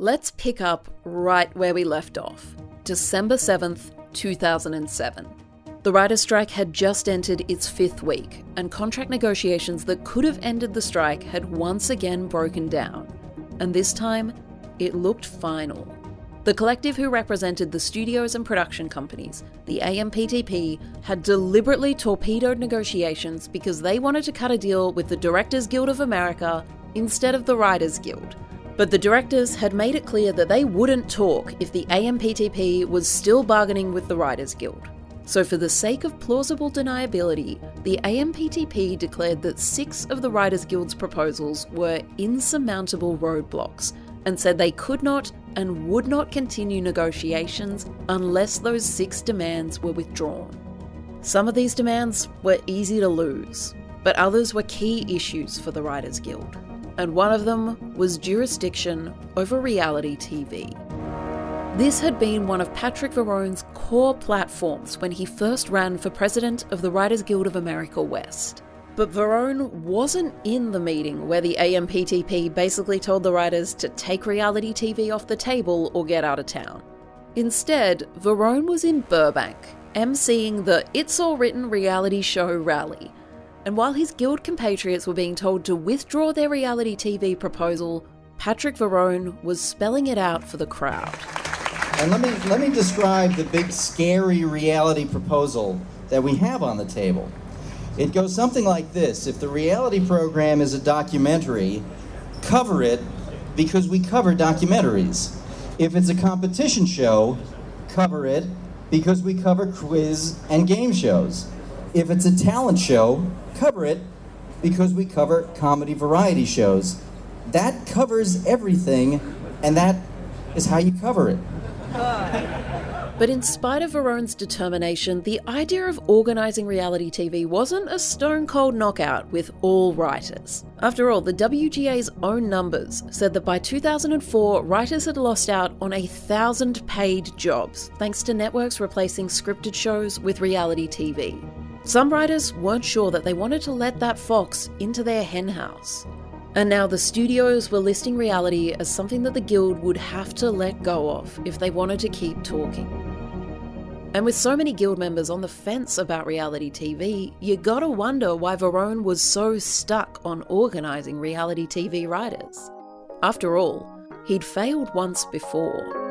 Let's pick up right where we left off December 7th, 2007. The writer's strike had just entered its fifth week, and contract negotiations that could have ended the strike had once again broken down. And this time, it looked final. The collective who represented the studios and production companies, the AMPTP, had deliberately torpedoed negotiations because they wanted to cut a deal with the Directors Guild of America instead of the Writers Guild. But the directors had made it clear that they wouldn't talk if the AMPTP was still bargaining with the Writers Guild. So, for the sake of plausible deniability, the AMPTP declared that six of the Writers Guild's proposals were insurmountable roadblocks and said they could not and would not continue negotiations unless those six demands were withdrawn. Some of these demands were easy to lose, but others were key issues for the Writers Guild, and one of them was jurisdiction over reality TV. This had been one of Patrick Verrone's core platforms when he first ran for president of the Writers Guild of America West. But Verrone wasn't in the meeting where the AMPTP basically told the writers to take reality TV off the table or get out of town. Instead, Verrone was in Burbank, emceeing the It's All Written reality show rally. And while his guild compatriots were being told to withdraw their reality TV proposal, Patrick Verrone was spelling it out for the crowd. And let me let me describe the big scary reality proposal that we have on the table. It goes something like this If the reality program is a documentary, cover it because we cover documentaries. If it's a competition show, cover it because we cover quiz and game shows. If it's a talent show, cover it because we cover comedy variety shows. That covers everything, and that is how you cover it. But in spite of Verrone's determination, the idea of organising reality TV wasn't a stone cold knockout with all writers. After all, the WGA's own numbers said that by 2004, writers had lost out on a thousand paid jobs, thanks to networks replacing scripted shows with reality TV. Some writers weren't sure that they wanted to let that fox into their henhouse. And now the studios were listing reality as something that the guild would have to let go of if they wanted to keep talking. And with so many guild members on the fence about reality TV, you gotta wonder why Verrone was so stuck on organising reality TV writers. After all, he'd failed once before.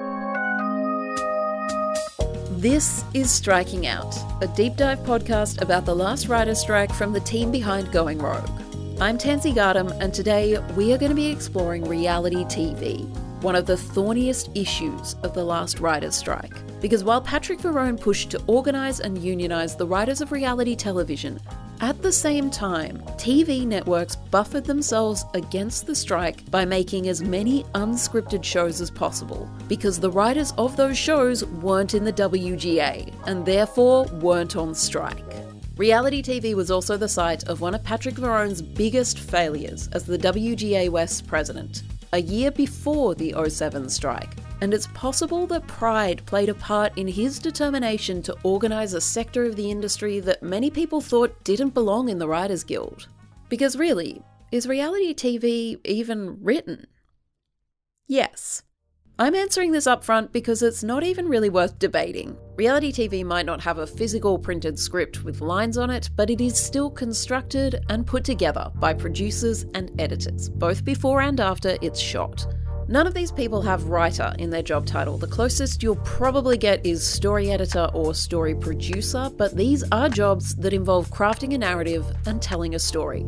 This is Striking Out, a deep dive podcast about the last writer's strike from the team behind Going Rogue. I'm Tansy Gardam, and today we are going to be exploring reality TV, one of the thorniest issues of the last writer's strike. Because while Patrick Verrone pushed to organise and unionise the writers of reality television, at the same time, TV networks buffered themselves against the strike by making as many unscripted shows as possible, because the writers of those shows weren't in the WGA and therefore weren't on strike. Reality TV was also the site of one of Patrick Verrone's biggest failures as the WGA West president, a year before the 07 strike, and it's possible that pride played a part in his determination to organise a sector of the industry that many people thought didn't belong in the Writers Guild. Because really, is reality TV even written? Yes. I'm answering this up front because it's not even really worth debating. Reality TV might not have a physical printed script with lines on it, but it is still constructed and put together by producers and editors, both before and after it's shot. None of these people have writer in their job title. The closest you'll probably get is story editor or story producer, but these are jobs that involve crafting a narrative and telling a story.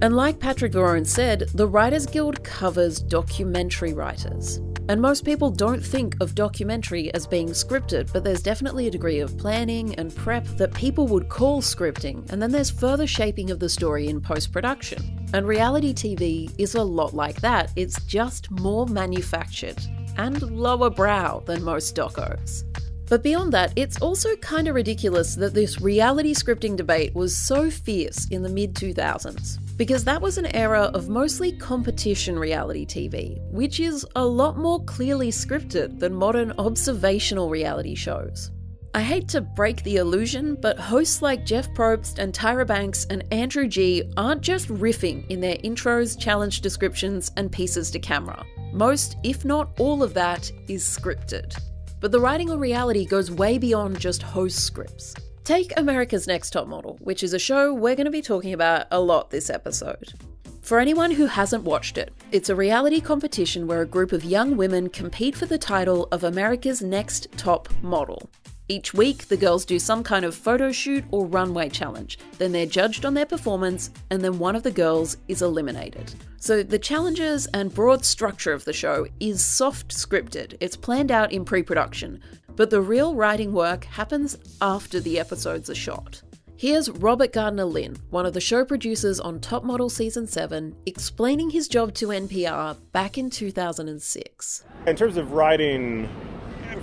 And like Patrick Verrone said, the Writers Guild covers documentary writers. And most people don't think of documentary as being scripted, but there's definitely a degree of planning and prep that people would call scripting, and then there's further shaping of the story in post production. And reality TV is a lot like that, it's just more manufactured and lower brow than most docos. But beyond that, it's also kind of ridiculous that this reality scripting debate was so fierce in the mid 2000s because that was an era of mostly competition reality TV, which is a lot more clearly scripted than modern observational reality shows. I hate to break the illusion, but hosts like Jeff Probst and Tyra Banks and Andrew G aren't just riffing in their intros, challenge descriptions, and pieces to camera. Most, if not all of that, is scripted. But the writing on reality goes way beyond just host scripts. Take America's Next Top Model, which is a show we're going to be talking about a lot this episode. For anyone who hasn't watched it, it's a reality competition where a group of young women compete for the title of America's Next Top Model. Each week, the girls do some kind of photo shoot or runway challenge. Then they're judged on their performance, and then one of the girls is eliminated. So, the challenges and broad structure of the show is soft scripted, it's planned out in pre production, but the real writing work happens after the episodes are shot. Here's Robert Gardner Lynn, one of the show producers on Top Model Season 7, explaining his job to NPR back in 2006. In terms of writing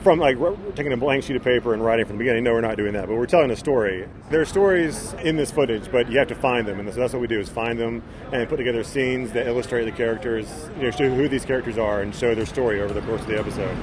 from like taking a blank sheet of paper and writing from the beginning, no, we're not doing that, but we're telling a story. There are stories in this footage, but you have to find them, and so that's what we do is find them and put together scenes that illustrate the characters, you know, show who these characters are and show their story over the course of the episode.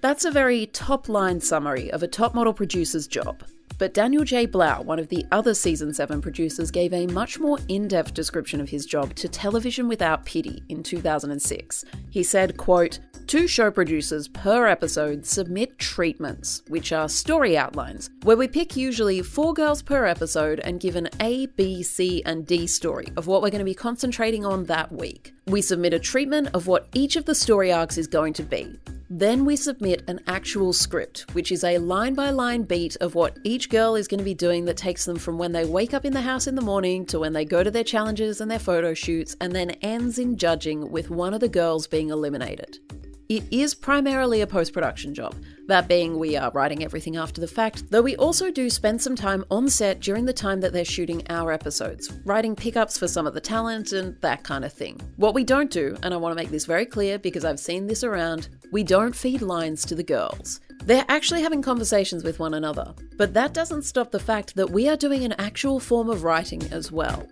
That's a very top line summary of a top model producer's job. But Daniel J. Blau, one of the other season 7 producers, gave a much more in depth description of his job to Television Without Pity in 2006. He said, quote, Two show producers per episode submit treatments, which are story outlines, where we pick usually four girls per episode and give an A, B, C, and D story of what we're going to be concentrating on that week. We submit a treatment of what each of the story arcs is going to be. Then we submit an actual script, which is a line by line beat of what each girl is going to be doing that takes them from when they wake up in the house in the morning to when they go to their challenges and their photo shoots, and then ends in judging with one of the girls being eliminated. It is primarily a post production job, that being, we are writing everything after the fact, though we also do spend some time on set during the time that they're shooting our episodes, writing pickups for some of the talent and that kind of thing. What we don't do, and I want to make this very clear because I've seen this around, we don't feed lines to the girls. They're actually having conversations with one another, but that doesn't stop the fact that we are doing an actual form of writing as well.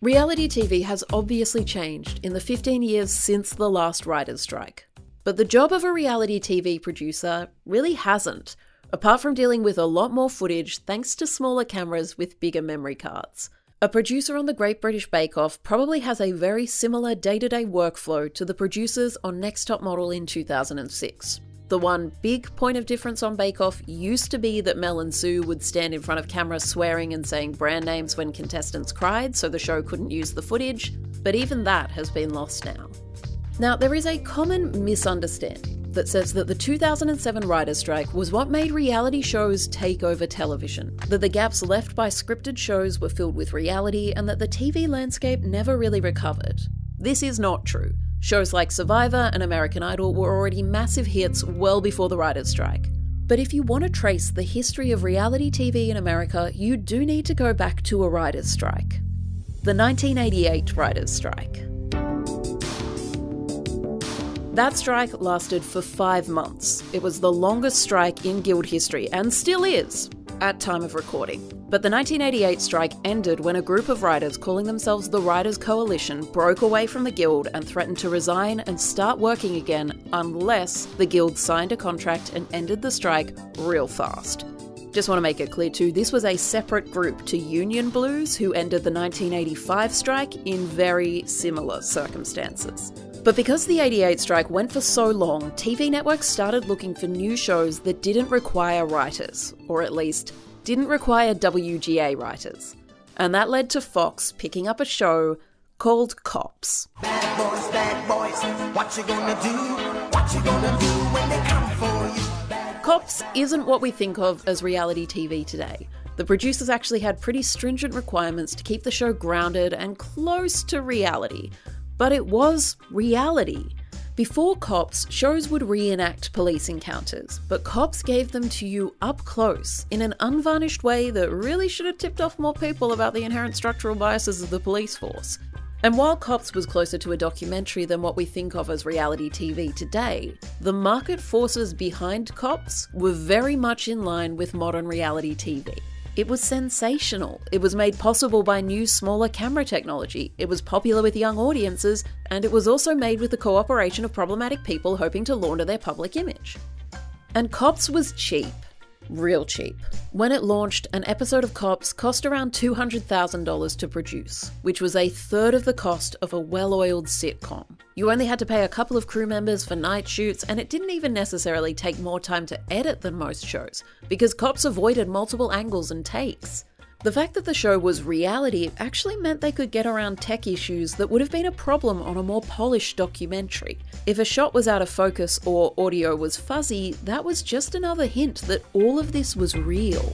Reality TV has obviously changed in the 15 years since the last writer's strike. But the job of a reality TV producer really hasn't, apart from dealing with a lot more footage thanks to smaller cameras with bigger memory cards. A producer on the Great British Bake Off probably has a very similar day to day workflow to the producers on Next Top Model in 2006. The one big point of difference on Bake Off used to be that Mel and Sue would stand in front of camera swearing and saying brand names when contestants cried, so the show couldn't use the footage, but even that has been lost now. Now, there is a common misunderstanding that says that the 2007 writer's strike was what made reality shows take over television, that the gaps left by scripted shows were filled with reality, and that the TV landscape never really recovered. This is not true. Shows like Survivor and American Idol were already massive hits well before the writer's strike. But if you want to trace the history of reality TV in America, you do need to go back to a writer's strike. The 1988 writer's strike. That strike lasted for five months. It was the longest strike in Guild history, and still is, at time of recording. But the 1988 strike ended when a group of writers calling themselves the Writers Coalition broke away from the Guild and threatened to resign and start working again unless the Guild signed a contract and ended the strike real fast. Just want to make it clear too, this was a separate group to Union Blues, who ended the 1985 strike in very similar circumstances. But because the 88 strike went for so long, TV networks started looking for new shows that didn't require writers, or at least didn't require WGA writers. And that led to Fox picking up a show called Cops. Bad boys, bad boys, what you gonna do? What you gonna do when they come for you? Cops isn't what we think of as reality TV today. The producers actually had pretty stringent requirements to keep the show grounded and close to reality, but it was reality. Before Cops, shows would reenact police encounters, but Cops gave them to you up close in an unvarnished way that really should have tipped off more people about the inherent structural biases of the police force. And while Cops was closer to a documentary than what we think of as reality TV today, the market forces behind Cops were very much in line with modern reality TV. It was sensational. It was made possible by new, smaller camera technology. It was popular with young audiences, and it was also made with the cooperation of problematic people hoping to launder their public image. And Cops was cheap. Real cheap. When it launched, an episode of Cops cost around $200,000 to produce, which was a third of the cost of a well oiled sitcom. You only had to pay a couple of crew members for night shoots, and it didn't even necessarily take more time to edit than most shows, because Cops avoided multiple angles and takes. The fact that the show was reality actually meant they could get around tech issues that would have been a problem on a more polished documentary. If a shot was out of focus or audio was fuzzy, that was just another hint that all of this was real.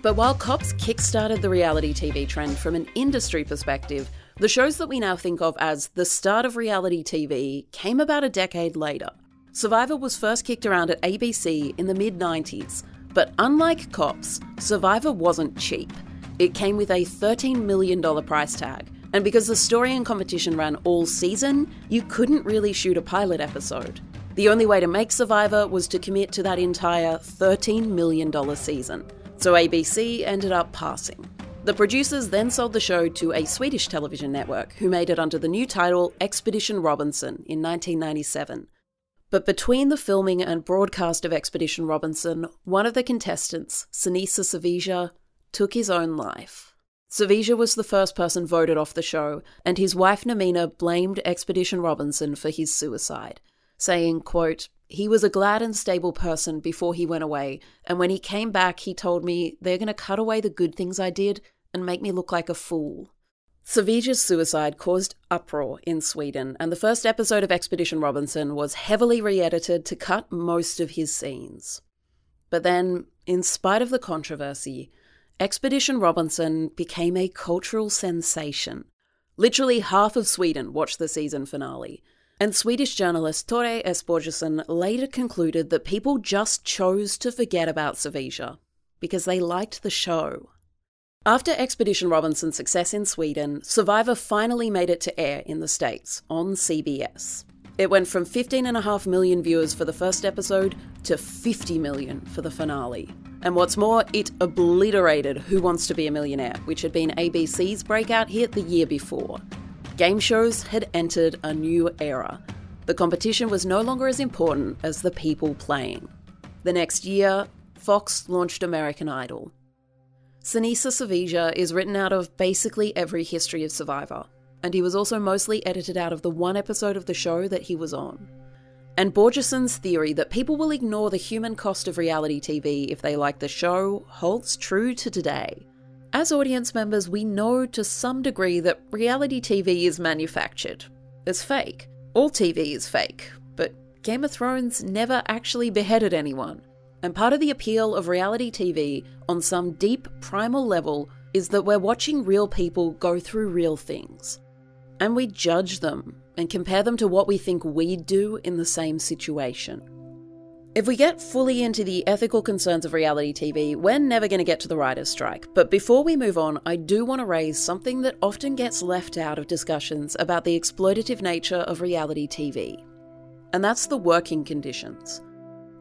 But while Cops kickstarted the reality TV trend from an industry perspective, the shows that we now think of as the start of reality TV came about a decade later. Survivor was first kicked around at ABC in the mid 90s but unlike Cops, Survivor wasn't cheap. It came with a $13 million price tag, and because the story and competition ran all season, you couldn't really shoot a pilot episode. The only way to make Survivor was to commit to that entire $13 million season, so ABC ended up passing. The producers then sold the show to a Swedish television network who made it under the new title Expedition Robinson in 1997, but between the filming and broadcast of Expedition Robinson, one of the contestants, Sinisa Savija, took his own life. Savija was the first person voted off the show, and his wife Namina blamed Expedition Robinson for his suicide, saying, quote, he was a glad and stable person before he went away, and when he came back, he told me they're going to cut away the good things I did and make me look like a fool. Savija's suicide caused uproar in Sweden, and the first episode of Expedition Robinson was heavily re edited to cut most of his scenes. But then, in spite of the controversy, Expedition Robinson became a cultural sensation. Literally half of Sweden watched the season finale, and Swedish journalist Tore Esbjörnsson later concluded that people just chose to forget about Savija because they liked the show. After Expedition Robinson's success in Sweden, Survivor finally made it to air in the States on CBS. It went from 15.5 million viewers for the first episode to 50 million for the finale. And what's more, it obliterated Who Wants to Be a Millionaire, which had been ABC's breakout hit the year before. Game shows had entered a new era. The competition was no longer as important as the people playing. The next year, Fox launched American Idol, Sinisa Savija is written out of basically every history of Survivor, and he was also mostly edited out of the one episode of the show that he was on. And Borgerson's theory that people will ignore the human cost of reality TV if they like the show holds true to today. As audience members, we know to some degree that reality TV is manufactured. It's fake. All TV is fake, but Game of Thrones never actually beheaded anyone. And part of the appeal of reality TV on some deep primal level is that we're watching real people go through real things. And we judge them and compare them to what we think we'd do in the same situation. If we get fully into the ethical concerns of reality TV, we're never going to get to the writer's strike. But before we move on, I do want to raise something that often gets left out of discussions about the exploitative nature of reality TV. And that's the working conditions.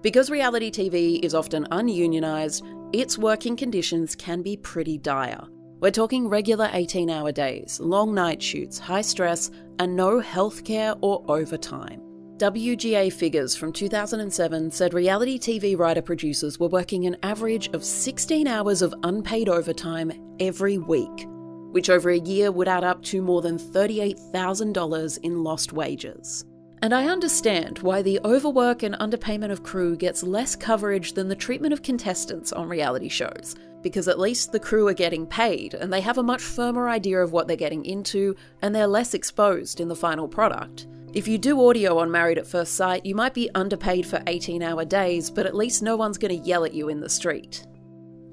Because reality TV is often ununionised, its working conditions can be pretty dire. We're talking regular 18 hour days, long night shoots, high stress, and no healthcare or overtime. WGA figures from 2007 said reality TV writer producers were working an average of 16 hours of unpaid overtime every week, which over a year would add up to more than $38,000 in lost wages. And I understand why the overwork and underpayment of crew gets less coverage than the treatment of contestants on reality shows, because at least the crew are getting paid and they have a much firmer idea of what they're getting into and they're less exposed in the final product. If you do audio on Married at First Sight, you might be underpaid for 18 hour days, but at least no one's going to yell at you in the street.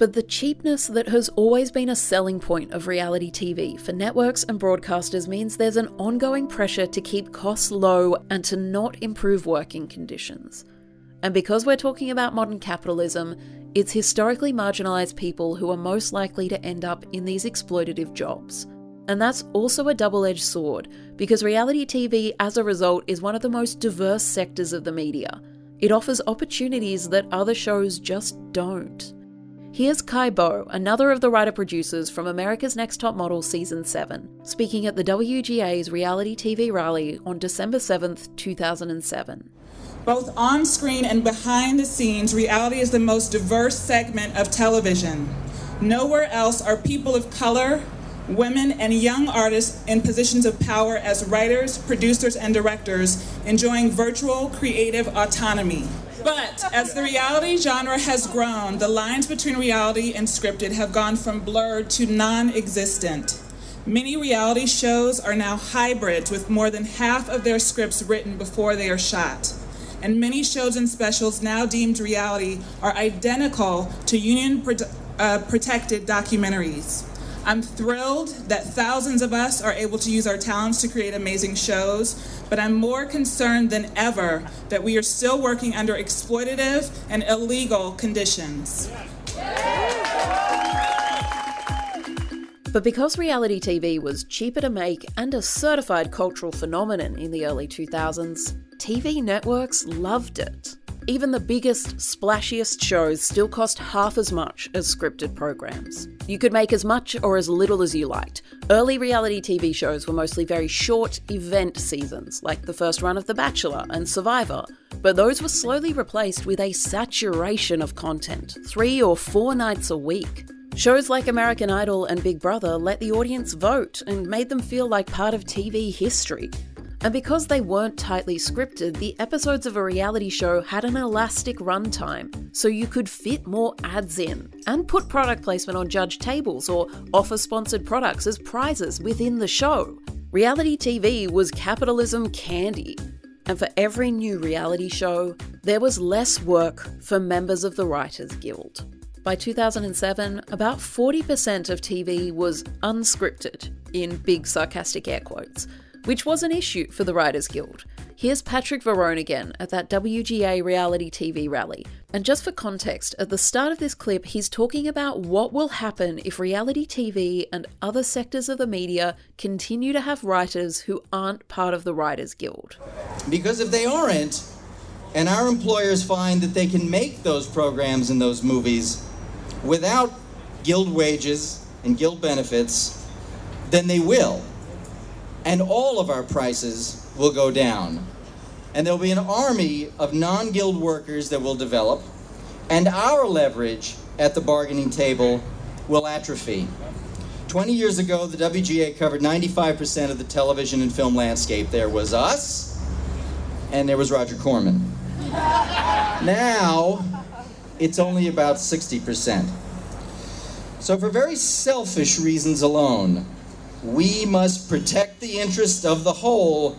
But the cheapness that has always been a selling point of reality TV for networks and broadcasters means there's an ongoing pressure to keep costs low and to not improve working conditions. And because we're talking about modern capitalism, it's historically marginalised people who are most likely to end up in these exploitative jobs. And that's also a double edged sword, because reality TV, as a result, is one of the most diverse sectors of the media. It offers opportunities that other shows just don't. Here's Kai Bo, another of the writer producers from America's Next Top Model Season 7, speaking at the WGA's reality TV rally on December 7th, 2007. Both on screen and behind the scenes, reality is the most diverse segment of television. Nowhere else are people of color, women, and young artists in positions of power as writers, producers, and directors enjoying virtual creative autonomy. But as the reality genre has grown, the lines between reality and scripted have gone from blurred to non existent. Many reality shows are now hybrids with more than half of their scripts written before they are shot. And many shows and specials now deemed reality are identical to union uh, protected documentaries. I'm thrilled that thousands of us are able to use our talents to create amazing shows, but I'm more concerned than ever that we are still working under exploitative and illegal conditions. But because reality TV was cheaper to make and a certified cultural phenomenon in the early 2000s, TV networks loved it. Even the biggest, splashiest shows still cost half as much as scripted programs. You could make as much or as little as you liked. Early reality TV shows were mostly very short event seasons, like the first run of The Bachelor and Survivor, but those were slowly replaced with a saturation of content, three or four nights a week. Shows like American Idol and Big Brother let the audience vote and made them feel like part of TV history. And because they weren't tightly scripted, the episodes of a reality show had an elastic runtime, so you could fit more ads in and put product placement on judge tables or offer sponsored products as prizes within the show. Reality TV was capitalism candy. And for every new reality show, there was less work for members of the Writers Guild. By 2007, about 40% of TV was unscripted, in big sarcastic air quotes which was an issue for the Writers Guild. Here's Patrick Verrone again at that WGA reality TV rally. And just for context, at the start of this clip, he's talking about what will happen if reality TV and other sectors of the media continue to have writers who aren't part of the Writers Guild. Because if they aren't, and our employers find that they can make those programs and those movies without guild wages and guild benefits, then they will and all of our prices will go down. And there'll be an army of non guild workers that will develop, and our leverage at the bargaining table will atrophy. 20 years ago, the WGA covered 95% of the television and film landscape. There was us, and there was Roger Corman. now, it's only about 60%. So, for very selfish reasons alone, we must protect the interests of the whole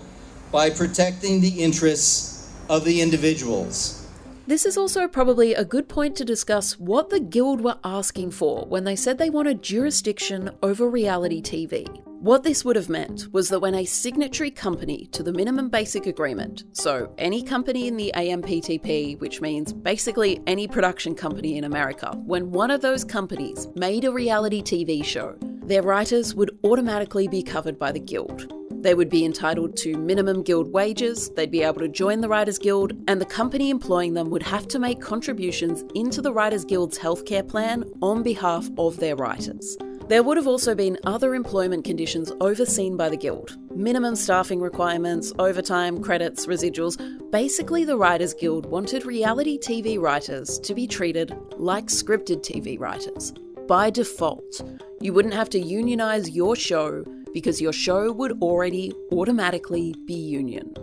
by protecting the interests of the individuals. This is also probably a good point to discuss what the Guild were asking for when they said they wanted jurisdiction over reality TV. What this would have meant was that when a signatory company to the minimum basic agreement, so any company in the AMPTP, which means basically any production company in America, when one of those companies made a reality TV show, their writers would automatically be covered by the Guild. They would be entitled to minimum guild wages, they'd be able to join the Writers Guild, and the company employing them would have to make contributions into the Writers Guild's healthcare plan on behalf of their writers. There would have also been other employment conditions overseen by the Guild minimum staffing requirements, overtime, credits, residuals. Basically, the Writers Guild wanted reality TV writers to be treated like scripted TV writers. By default, you wouldn't have to unionize your show because your show would already automatically be union.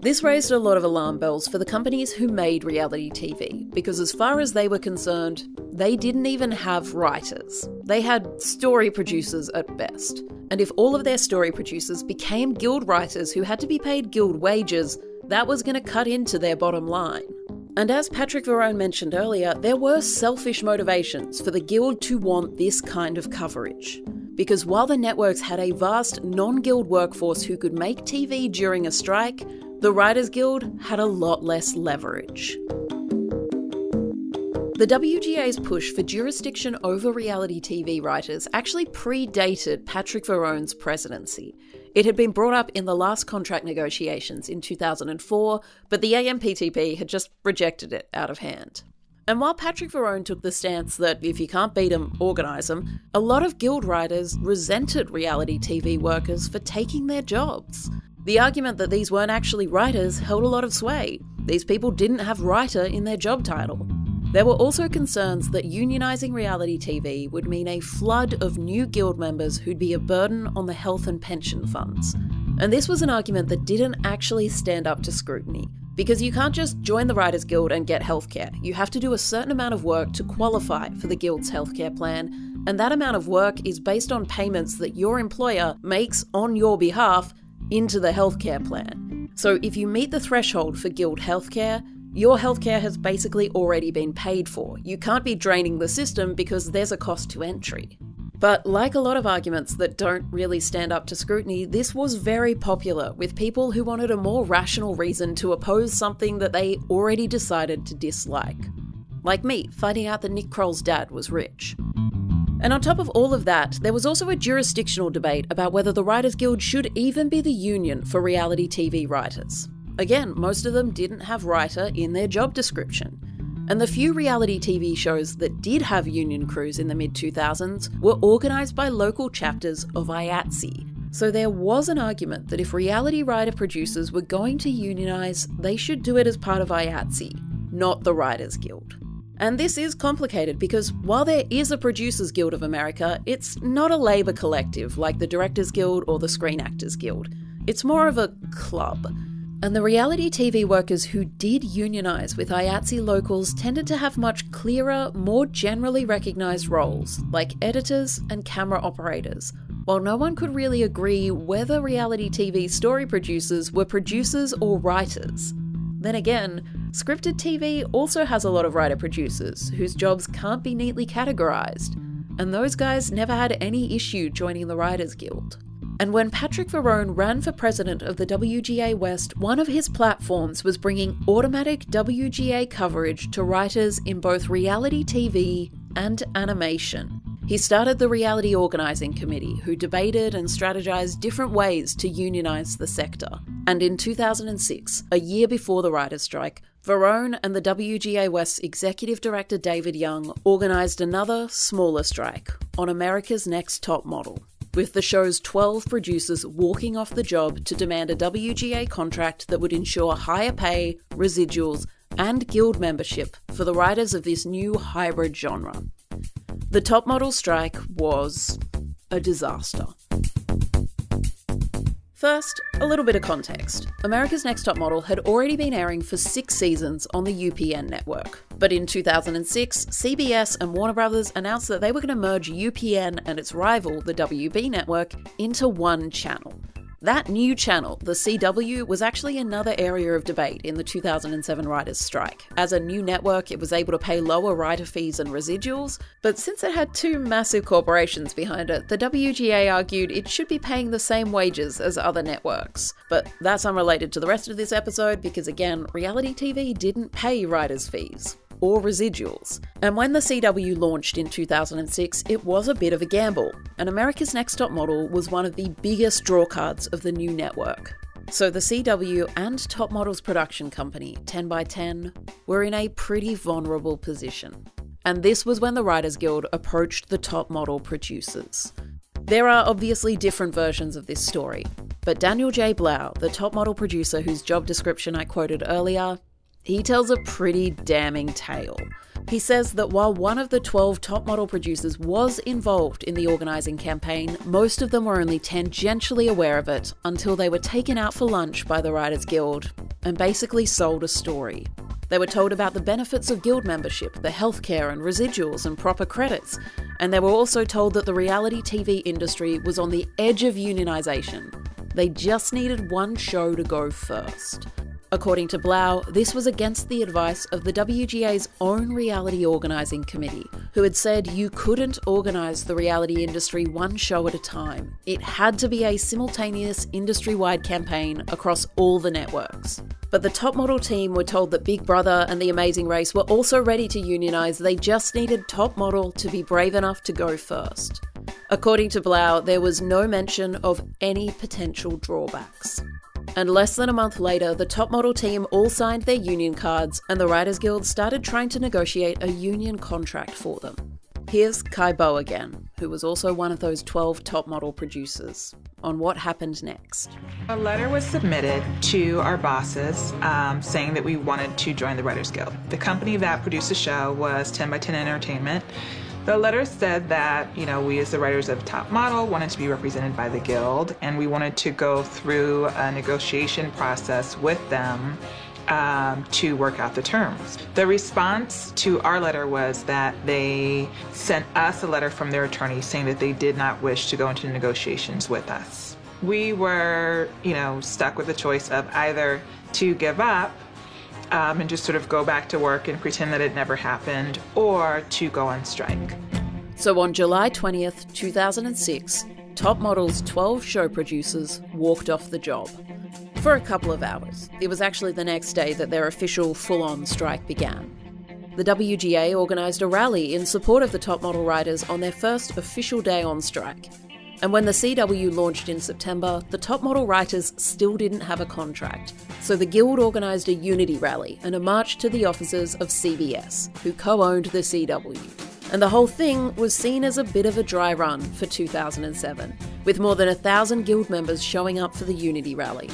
This raised a lot of alarm bells for the companies who made reality TV, because as far as they were concerned, they didn't even have writers. They had story producers at best. And if all of their story producers became guild writers who had to be paid guild wages, that was going to cut into their bottom line. And as Patrick Verrone mentioned earlier, there were selfish motivations for the Guild to want this kind of coverage. Because while the networks had a vast non guild workforce who could make TV during a strike, the Writers Guild had a lot less leverage. The WGA's push for jurisdiction over reality TV writers actually predated Patrick Verrone's presidency. It had been brought up in the last contract negotiations in 2004, but the AMPTP had just rejected it out of hand. And while Patrick Verrone took the stance that if you can't beat them, organise them, a lot of guild writers resented reality TV workers for taking their jobs. The argument that these weren't actually writers held a lot of sway. These people didn't have writer in their job title. There were also concerns that unionising reality TV would mean a flood of new guild members who'd be a burden on the health and pension funds. And this was an argument that didn't actually stand up to scrutiny, because you can't just join the Writers Guild and get healthcare. You have to do a certain amount of work to qualify for the Guild's healthcare plan, and that amount of work is based on payments that your employer makes on your behalf into the healthcare plan. So if you meet the threshold for Guild healthcare, your healthcare has basically already been paid for. You can't be draining the system because there's a cost to entry. But like a lot of arguments that don't really stand up to scrutiny, this was very popular with people who wanted a more rational reason to oppose something that they already decided to dislike. Like me, finding out that Nick Kroll's dad was rich. And on top of all of that, there was also a jurisdictional debate about whether the Writers Guild should even be the union for reality TV writers. Again, most of them didn't have writer in their job description. And the few reality TV shows that did have union crews in the mid 2000s were organised by local chapters of IATSE. So there was an argument that if reality writer producers were going to unionise, they should do it as part of IATSE, not the Writers Guild. And this is complicated because while there is a Producers Guild of America, it's not a labour collective like the Directors Guild or the Screen Actors Guild. It's more of a club. And the reality TV workers who did unionise with IATSE locals tended to have much clearer, more generally recognised roles, like editors and camera operators, while no one could really agree whether reality TV story producers were producers or writers. Then again, scripted TV also has a lot of writer producers whose jobs can't be neatly categorised, and those guys never had any issue joining the Writers Guild. And when Patrick Verrone ran for president of the WGA West, one of his platforms was bringing automatic WGA coverage to writers in both reality TV and animation. He started the Reality Organising Committee, who debated and strategized different ways to unionize the sector. And in 2006, a year before the writer's strike, Verrone and the WGA West's executive director David Young organised another, smaller strike on America's Next Top Model with the show's 12 producers walking off the job to demand a WGA contract that would ensure higher pay, residuals, and guild membership for the writers of this new hybrid genre. The top model strike was a disaster. First, a little bit of context. America's Next Top Model had already been airing for six seasons on the UPN network. But in 2006, CBS and Warner Brothers announced that they were going to merge UPN and its rival, the WB network, into one channel. That new channel, the CW, was actually another area of debate in the 2007 writers' strike. As a new network, it was able to pay lower writer fees and residuals, but since it had two massive corporations behind it, the WGA argued it should be paying the same wages as other networks. But that's unrelated to the rest of this episode because, again, reality TV didn't pay writers' fees or residuals. And when the CW launched in 2006, it was a bit of a gamble, and America's Next Top Model was one of the biggest drawcards of the new network. So the CW and Top Models production company, 10 by 10, were in a pretty vulnerable position. And this was when the Writers Guild approached the top model producers. There are obviously different versions of this story, but Daniel J. Blau, the top model producer whose job description I quoted earlier, he tells a pretty damning tale. He says that while one of the 12 top model producers was involved in the organising campaign, most of them were only tangentially aware of it until they were taken out for lunch by the Writers Guild and basically sold a story. They were told about the benefits of guild membership, the healthcare and residuals and proper credits, and they were also told that the reality TV industry was on the edge of unionisation. They just needed one show to go first. According to Blau, this was against the advice of the WGA's own reality organising committee, who had said you couldn't organise the reality industry one show at a time. It had to be a simultaneous industry wide campaign across all the networks. But the top model team were told that Big Brother and The Amazing Race were also ready to unionise, they just needed top model to be brave enough to go first. According to Blau, there was no mention of any potential drawbacks. And less than a month later, the top model team all signed their union cards, and the Writers Guild started trying to negotiate a union contract for them. Here's Kai Bo again, who was also one of those 12 top model producers, on what happened next. A letter was submitted to our bosses um, saying that we wanted to join the Writers Guild. The company that produced the show was 10 by 10 Entertainment. The letter said that, you know, we as the writers of Top Model wanted to be represented by the Guild and we wanted to go through a negotiation process with them um, to work out the terms. The response to our letter was that they sent us a letter from their attorney saying that they did not wish to go into negotiations with us. We were, you know, stuck with the choice of either to give up um, and just sort of go back to work and pretend that it never happened, or to go on strike. So on July 20th, 2006, Top Model's 12 show producers walked off the job for a couple of hours. It was actually the next day that their official full on strike began. The WGA organised a rally in support of the top model writers on their first official day on strike. And when the CW launched in September, the top model writers still didn't have a contract. So the Guild organised a unity rally and a march to the offices of CBS, who co owned the CW. And the whole thing was seen as a bit of a dry run for 2007, with more than a thousand Guild members showing up for the Unity rally.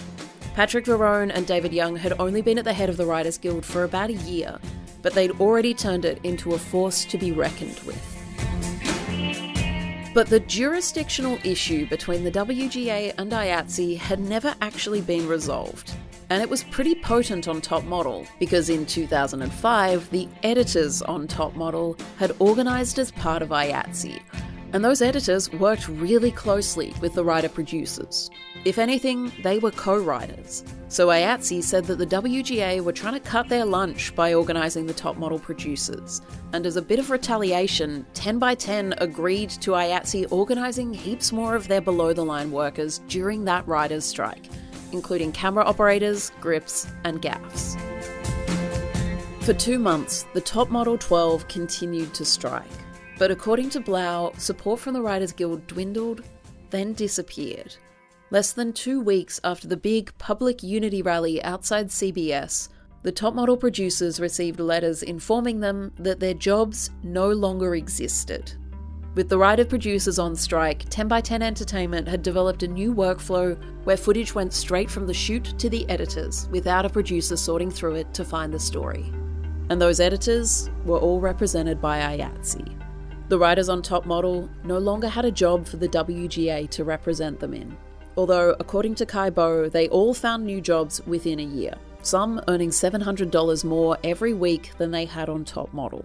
Patrick Verrone and David Young had only been at the head of the Writers Guild for about a year, but they'd already turned it into a force to be reckoned with. But the jurisdictional issue between the WGA and IATSE had never actually been resolved. And it was pretty potent on Top Model because in 2005, the editors on Top Model had organised as part of IATSE, and those editors worked really closely with the writer producers. If anything, they were co writers. So IATSE said that the WGA were trying to cut their lunch by organising the top model producers. And as a bit of retaliation, 10 by 10 agreed to IATSE organising heaps more of their below the line workers during that writers' strike, including camera operators, grips, and gaffs. For two months, the top model 12 continued to strike. But according to Blau, support from the Writers Guild dwindled, then disappeared. Less than two weeks after the big public unity rally outside CBS, the top model producers received letters informing them that their jobs no longer existed. With the writer producers on strike, 10x10 Entertainment had developed a new workflow where footage went straight from the shoot to the editors without a producer sorting through it to find the story. And those editors were all represented by IATSE. The writers on Top Model no longer had a job for the WGA to represent them in although, according to Kai Bo, they all found new jobs within a year, some earning $700 more every week than they had on Top Model.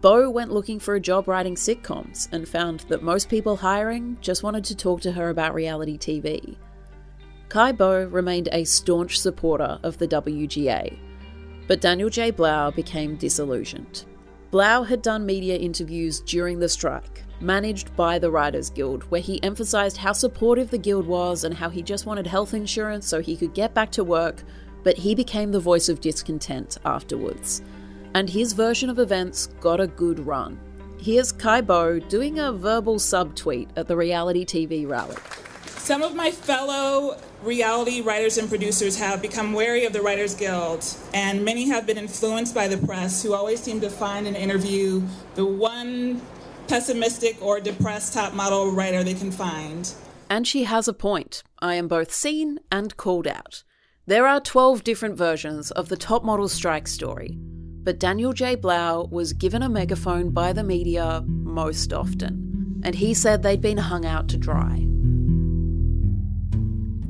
Bo went looking for a job writing sitcoms and found that most people hiring just wanted to talk to her about reality TV. Kai Bo remained a staunch supporter of the WGA, but Daniel J. Blau became disillusioned. Blau had done media interviews during the strike, managed by the Writers Guild, where he emphasised how supportive the guild was and how he just wanted health insurance so he could get back to work, but he became the voice of discontent afterwards. And his version of events got a good run. Here's Kai Bo doing a verbal subtweet at the reality TV rally. Some of my fellow reality writers and producers have become wary of the Writers Guild, and many have been influenced by the press, who always seem to find and interview the one pessimistic or depressed top model writer they can find. And she has a point. I am both seen and called out. There are 12 different versions of the top model strike story, but Daniel J. Blau was given a megaphone by the media most often, and he said they'd been hung out to dry.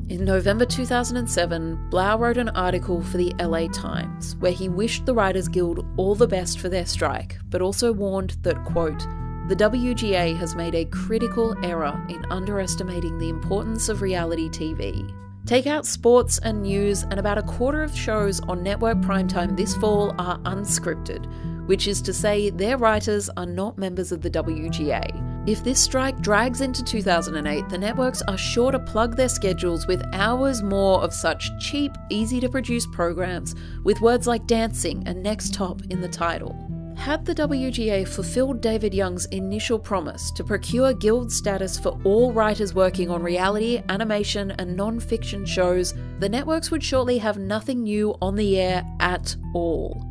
In November 2007, Blau wrote an article for the LA Times where he wished the Writers Guild all the best for their strike, but also warned that, quote, the WGA has made a critical error in underestimating the importance of reality TV. Take out sports and news, and about a quarter of shows on network primetime this fall are unscripted, which is to say, their writers are not members of the WGA. If this strike drags into 2008, the networks are sure to plug their schedules with hours more of such cheap, easy to produce programs with words like dancing and next top in the title. Had the WGA fulfilled David Young's initial promise to procure guild status for all writers working on reality, animation, and non fiction shows, the networks would shortly have nothing new on the air at all.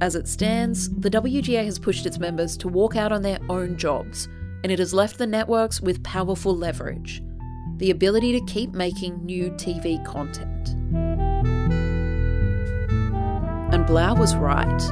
As it stands, the WGA has pushed its members to walk out on their own jobs, and it has left the networks with powerful leverage the ability to keep making new TV content. And Blau was right.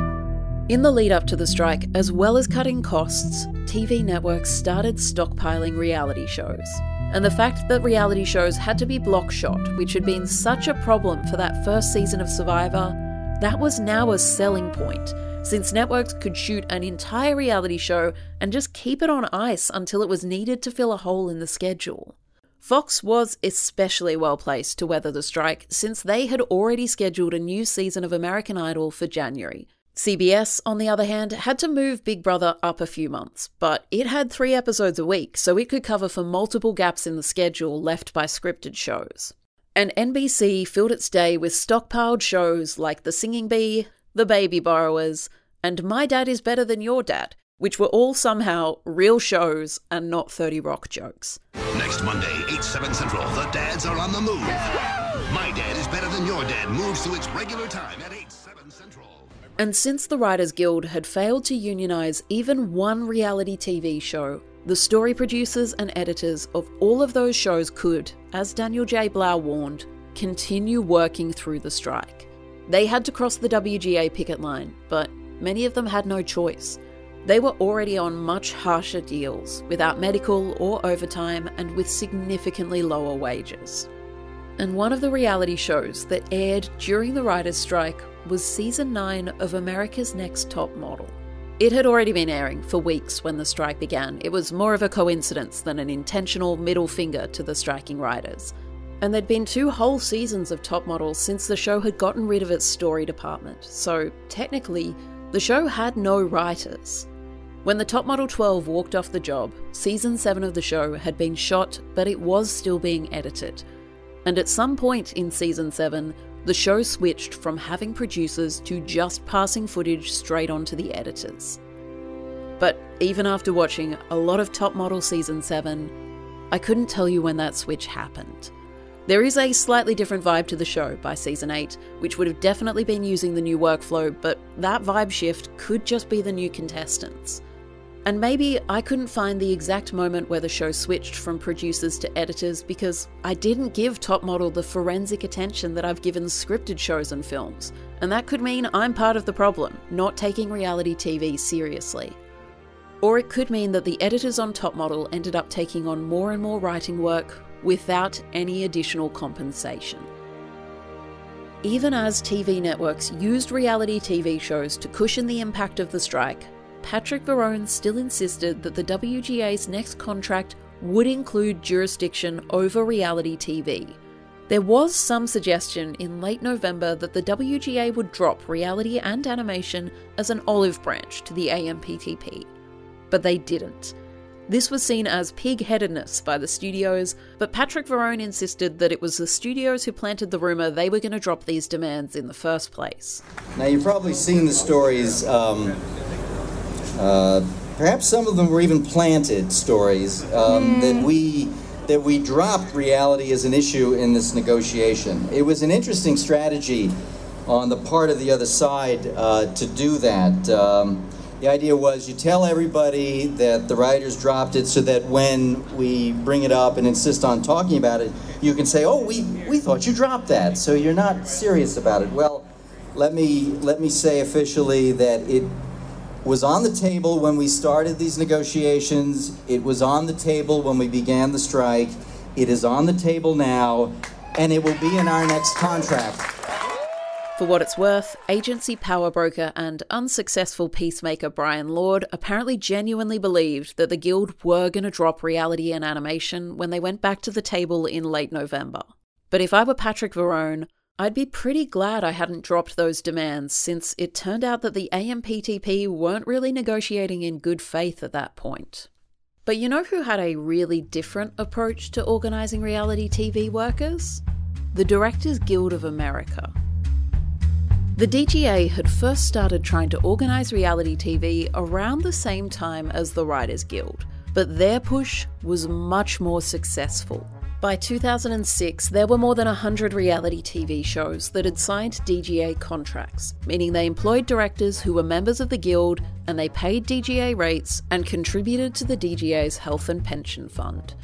In the lead up to the strike, as well as cutting costs, TV networks started stockpiling reality shows. And the fact that reality shows had to be block shot, which had been such a problem for that first season of Survivor, that was now a selling point, since networks could shoot an entire reality show and just keep it on ice until it was needed to fill a hole in the schedule. Fox was especially well placed to weather the strike since they had already scheduled a new season of American Idol for January. CBS, on the other hand, had to move Big Brother up a few months, but it had three episodes a week, so it could cover for multiple gaps in the schedule left by scripted shows. And NBC filled its day with stockpiled shows like The Singing Bee, The Baby Borrowers, and My Dad is Better Than Your Dad, which were all somehow real shows and not 30 Rock jokes. Next Monday, 8, 7 Central, the dads are on the move. My Dad is Better Than Your Dad moves to its regular time at 8, 7 Central. And since the Writers Guild had failed to unionize even one reality TV show, the story producers and editors of all of those shows could, as Daniel J. Blau warned, continue working through the strike. They had to cross the WGA picket line, but many of them had no choice. They were already on much harsher deals, without medical or overtime, and with significantly lower wages. And one of the reality shows that aired during the writers' strike was season 9 of America's Next Top Model. It had already been airing for weeks when the strike began. It was more of a coincidence than an intentional middle finger to the striking writers. And there'd been two whole seasons of Top Model since the show had gotten rid of its story department, so technically, the show had no writers. When the Top Model 12 walked off the job, season 7 of the show had been shot, but it was still being edited. And at some point in season 7, the show switched from having producers to just passing footage straight onto the editors. But even after watching a lot of Top Model season 7, I couldn't tell you when that switch happened. There is a slightly different vibe to the show by season 8, which would have definitely been using the new workflow, but that vibe shift could just be the new contestants. And maybe I couldn't find the exact moment where the show switched from producers to editors because I didn't give Top Model the forensic attention that I've given scripted shows and films. And that could mean I'm part of the problem, not taking reality TV seriously. Or it could mean that the editors on Top Model ended up taking on more and more writing work without any additional compensation. Even as TV networks used reality TV shows to cushion the impact of the strike, Patrick Verrone still insisted that the WGA's next contract would include jurisdiction over reality TV. There was some suggestion in late November that the WGA would drop reality and animation as an olive branch to the AMPTP, but they didn't. This was seen as pig headedness by the studios, but Patrick Verrone insisted that it was the studios who planted the rumour they were going to drop these demands in the first place. Now, you've probably seen the stories. Um, uh, perhaps some of them were even planted stories um, mm. that we that we dropped reality as an issue in this negotiation. It was an interesting strategy on the part of the other side uh, to do that. Um, the idea was you tell everybody that the writers dropped it so that when we bring it up and insist on talking about it, you can say, "Oh, we, we thought you dropped that, so you're not serious about it." Well, let me let me say officially that it was on the table when we started these negotiations. It was on the table when we began the strike. It is on the table now, and it will be in our next contract. For what it's worth, agency power broker and unsuccessful peacemaker Bryan Lourd apparently genuinely believed that the Guild were going to drop reality and animation when they went back to the table in late November. But if I were Patrick Verrone, I'd be pretty glad I hadn't dropped those demands, since it turned out that the AMPTP weren't really negotiating in good faith at that point. But you know who had a really different approach to organising reality TV workers? The Directors Guild of America. The DGA had first started trying to organise reality TV around the same time as the Writers Guild, but their push was much more successful. By 2006, there were more than 100 reality TV shows that had signed DGA contracts, meaning they employed directors who were members of the Guild and they paid DGA rates and contributed to the DGA's health and pension fund.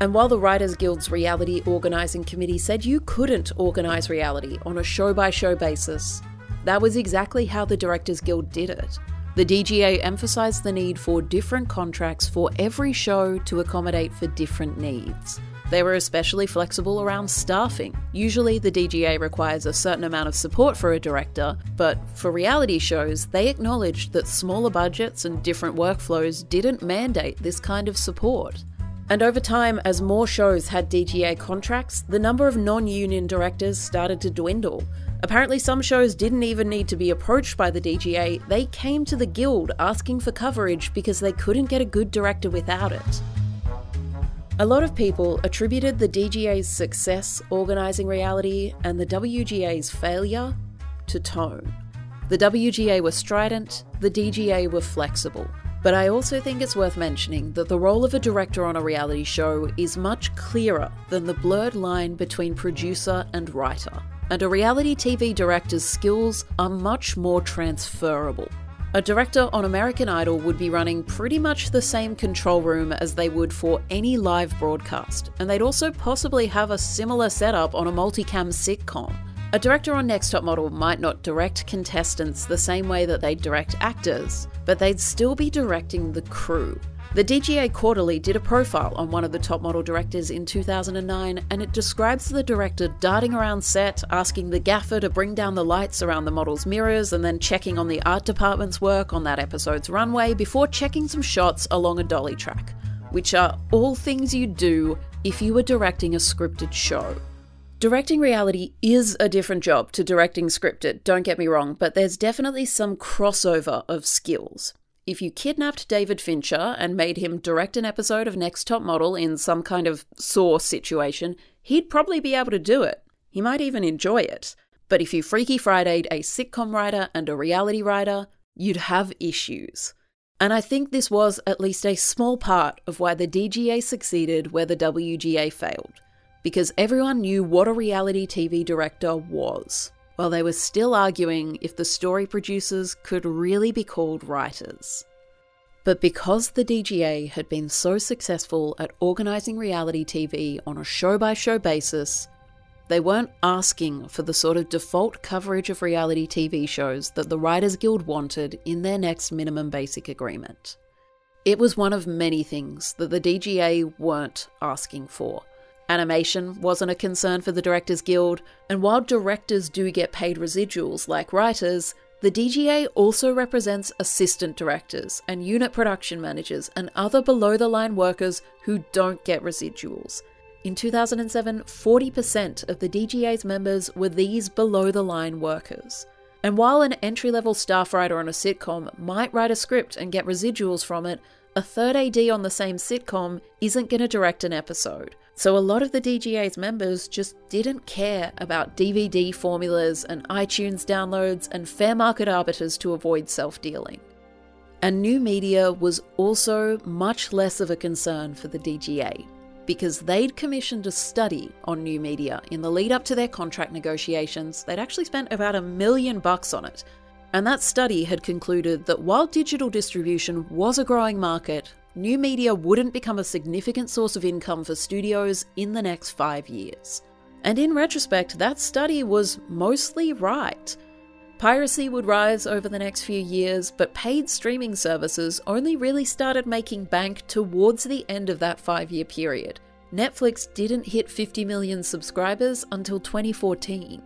And while the Writers Guild's reality organising committee said you couldn't organise reality on a show by show basis, that was exactly how the Directors Guild did it. The DGA emphasised the need for different contracts for every show to accommodate for different needs. They were especially flexible around staffing. Usually, the DGA requires a certain amount of support for a director, but for reality shows, they acknowledged that smaller budgets and different workflows didn't mandate this kind of support. And over time, as more shows had DGA contracts, the number of non union directors started to dwindle. Apparently, some shows didn't even need to be approached by the DGA, they came to the Guild asking for coverage because they couldn't get a good director without it. A lot of people attributed the DGA's success organising reality and the WGA's failure to tone. The WGA were strident, the DGA were flexible. But I also think it's worth mentioning that the role of a director on a reality show is much clearer than the blurred line between producer and writer. And a reality TV director's skills are much more transferable. A director on American Idol would be running pretty much the same control room as they would for any live broadcast, and they'd also possibly have a similar setup on a multicam sitcom. A director on Next Top Model might not direct contestants the same way that they direct actors, but they'd still be directing the crew. The DGA Quarterly did a profile on one of the top model directors in 2009, and it describes the director darting around set, asking the gaffer to bring down the lights around the model's mirrors, and then checking on the art department's work on that episode's runway before checking some shots along a dolly track, which are all things you'd do if you were directing a scripted show. Directing reality is a different job to directing scripted, don't get me wrong, but there's definitely some crossover of skills. If you kidnapped David Fincher and made him direct an episode of Next Top Model in some kind of Saw situation, he'd probably be able to do it. He might even enjoy it. But if you Freaky Friday'd a sitcom writer and a reality writer, you'd have issues. And I think this was at least a small part of why the DGA succeeded where the WGA failed. Because everyone knew what a reality TV director was while they were still arguing if the story producers could really be called writers. But because the DGA had been so successful at organising reality TV on a show by show basis, they weren't asking for the sort of default coverage of reality TV shows that the Writers Guild wanted in their next minimum basic agreement. It was one of many things that the DGA weren't asking for, Animation wasn't a concern for the Directors Guild, and while directors do get paid residuals like writers, the DGA also represents assistant directors and unit production managers and other below the line workers who don't get residuals. In 2007, 40% of the DGA's members were these below the line workers. And while an entry level staff writer on a sitcom might write a script and get residuals from it, a third AD on the same sitcom isn't going to direct an episode. So a lot of the DGA's members just didn't care about DVD formulas and iTunes downloads and fair market arbiters to avoid self dealing. And new media was also much less of a concern for the DGA because they'd commissioned a study on new media in the lead up to their contract negotiations. They'd actually spent about a million bucks on it. And that study had concluded that while digital distribution was a growing market, new media wouldn't become a significant source of income for studios in the next five years. And in retrospect, that study was mostly right. Piracy would rise over the next few years, but paid streaming services only really started making bank towards the end of that five year period. Netflix didn't hit 50 million subscribers until 2014.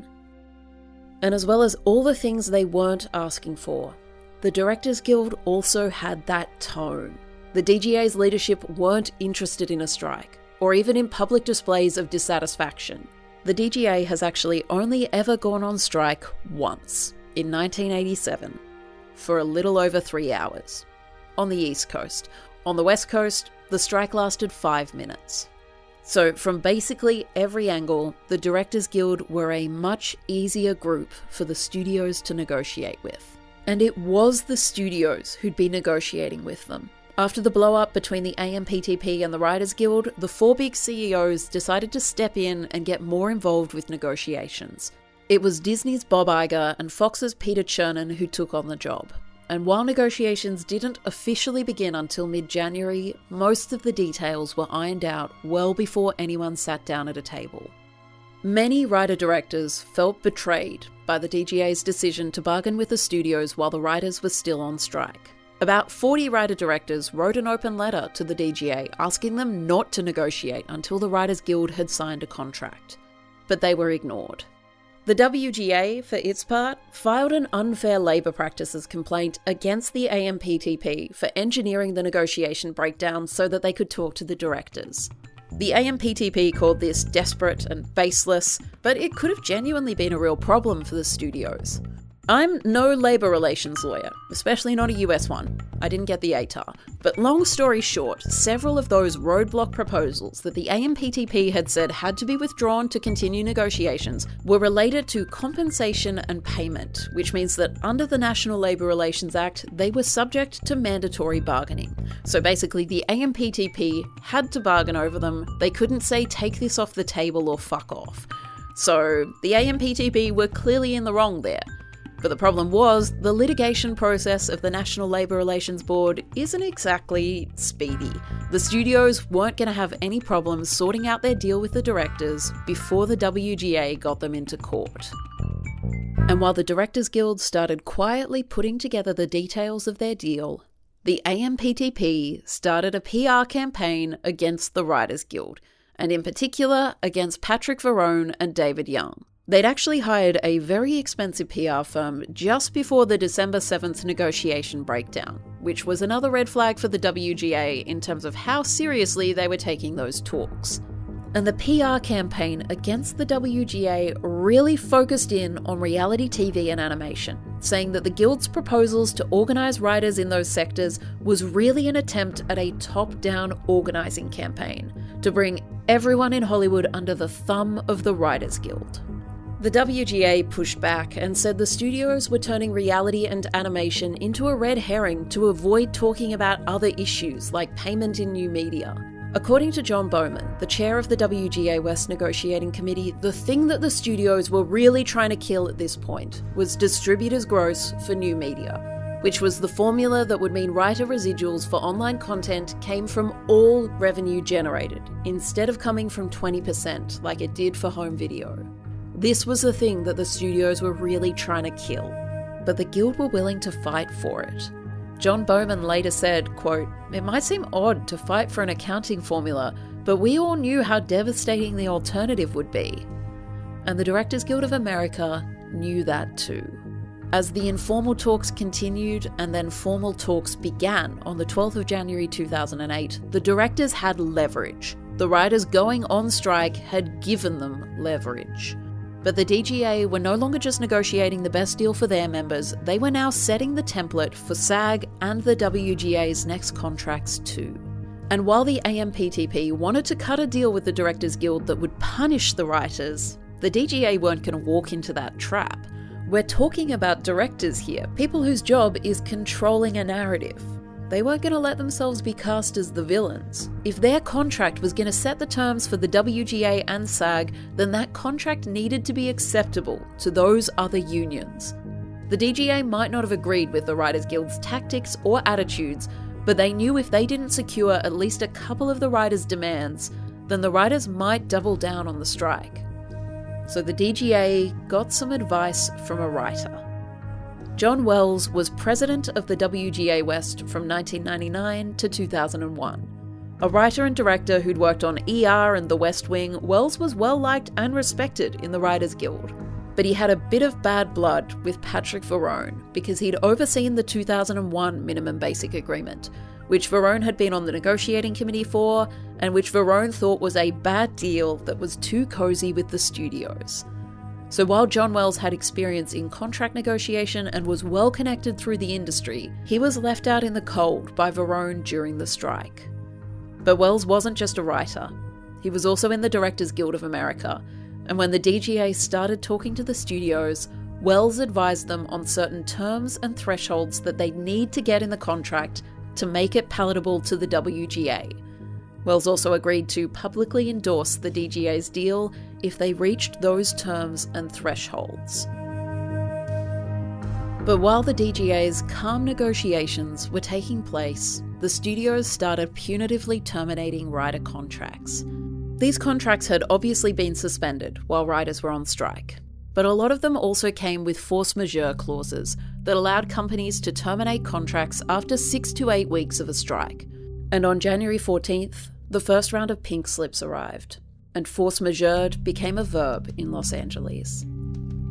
And as well as all the things they weren't asking for, the Directors Guild also had that tone. The DGA's leadership weren't interested in a strike, or even in public displays of dissatisfaction. The DGA has actually only ever gone on strike once, in 1987, for a little over three hours, on the East Coast. On the West Coast, the strike lasted five minutes. So, from basically every angle, the Directors Guild were a much easier group for the studios to negotiate with. And it was the studios who'd be negotiating with them. After the blow up between the AMPTP and the Writers Guild, the four big CEOs decided to step in and get more involved with negotiations. It was Disney's Bob Iger and Fox's Peter Chernin who took on the job. And while negotiations didn't officially begin until mid January, most of the details were ironed out well before anyone sat down at a table. Many writer directors felt betrayed by the DGA's decision to bargain with the studios while the writers were still on strike. About 40 writer directors wrote an open letter to the DGA asking them not to negotiate until the Writers Guild had signed a contract. But they were ignored. The WGA, for its part, filed an unfair labour practices complaint against the AMPTP for engineering the negotiation breakdown so that they could talk to the directors. The AMPTP called this desperate and baseless, but it could have genuinely been a real problem for the studios. I'm no labour relations lawyer, especially not a US one. I didn't get the ATAR. But long story short, several of those roadblock proposals that the AMPTP had said had to be withdrawn to continue negotiations were related to compensation and payment, which means that under the National Labour Relations Act, they were subject to mandatory bargaining. So basically, the AMPTP had to bargain over them. They couldn't say, take this off the table or fuck off. So the AMPTP were clearly in the wrong there. But the problem was, the litigation process of the National Labour Relations Board isn't exactly speedy. The studios weren't going to have any problems sorting out their deal with the directors before the WGA got them into court. And while the Directors Guild started quietly putting together the details of their deal, the AMPTP started a PR campaign against the Writers Guild, and in particular against Patrick Verrone and David Young. They'd actually hired a very expensive PR firm just before the December 7th negotiation breakdown, which was another red flag for the WGA in terms of how seriously they were taking those talks. And the PR campaign against the WGA really focused in on reality TV and animation, saying that the Guild's proposals to organise writers in those sectors was really an attempt at a top down organising campaign to bring everyone in Hollywood under the thumb of the Writers Guild. The WGA pushed back and said the studios were turning reality and animation into a red herring to avoid talking about other issues like payment in new media. According to John Bowman, the chair of the WGA West Negotiating Committee, the thing that the studios were really trying to kill at this point was distributors' gross for new media, which was the formula that would mean writer residuals for online content came from all revenue generated, instead of coming from 20% like it did for home video. This was the thing that the studios were really trying to kill, but the guild were willing to fight for it. John Bowman later said, quote, It might seem odd to fight for an accounting formula, but we all knew how devastating the alternative would be. And the Directors Guild of America knew that too. As the informal talks continued and then formal talks began on the 12th of January 2008, the directors had leverage. The writers going on strike had given them leverage. But the DGA were no longer just negotiating the best deal for their members, they were now setting the template for SAG and the WGA's next contracts too. And while the AMPTP wanted to cut a deal with the Directors Guild that would punish the writers, the DGA weren't going to walk into that trap. We're talking about directors here, people whose job is controlling a narrative. They weren't going to let themselves be cast as the villains. If their contract was going to set the terms for the WGA and SAG, then that contract needed to be acceptable to those other unions. The DGA might not have agreed with the Writers Guild's tactics or attitudes, but they knew if they didn't secure at least a couple of the writers' demands, then the writers might double down on the strike. So the DGA got some advice from a writer. John Wells was president of the WGA West from 1999 to 2001. A writer and director who'd worked on ER and The West Wing, Wells was well liked and respected in the Writers Guild. But he had a bit of bad blood with Patrick Verrone because he'd overseen the 2001 Minimum Basic Agreement, which Verrone had been on the negotiating committee for, and which Verrone thought was a bad deal that was too cozy with the studios. So while John Wells had experience in contract negotiation and was well connected through the industry, he was left out in the cold by Verrone during the strike. But Wells wasn't just a writer, he was also in the Directors Guild of America, and when the DGA started talking to the studios, Wells advised them on certain terms and thresholds that they'd need to get in the contract to make it palatable to the WGA. Wells also agreed to publicly endorse the DGA's deal if they reached those terms and thresholds. But while the DGA's calm negotiations were taking place, the studios started punitively terminating writer contracts. These contracts had obviously been suspended while writers were on strike, but a lot of them also came with force majeure clauses that allowed companies to terminate contracts after six to eight weeks of a strike. And on January 14th, the first round of pink slips arrived, and force majeure became a verb in Los Angeles.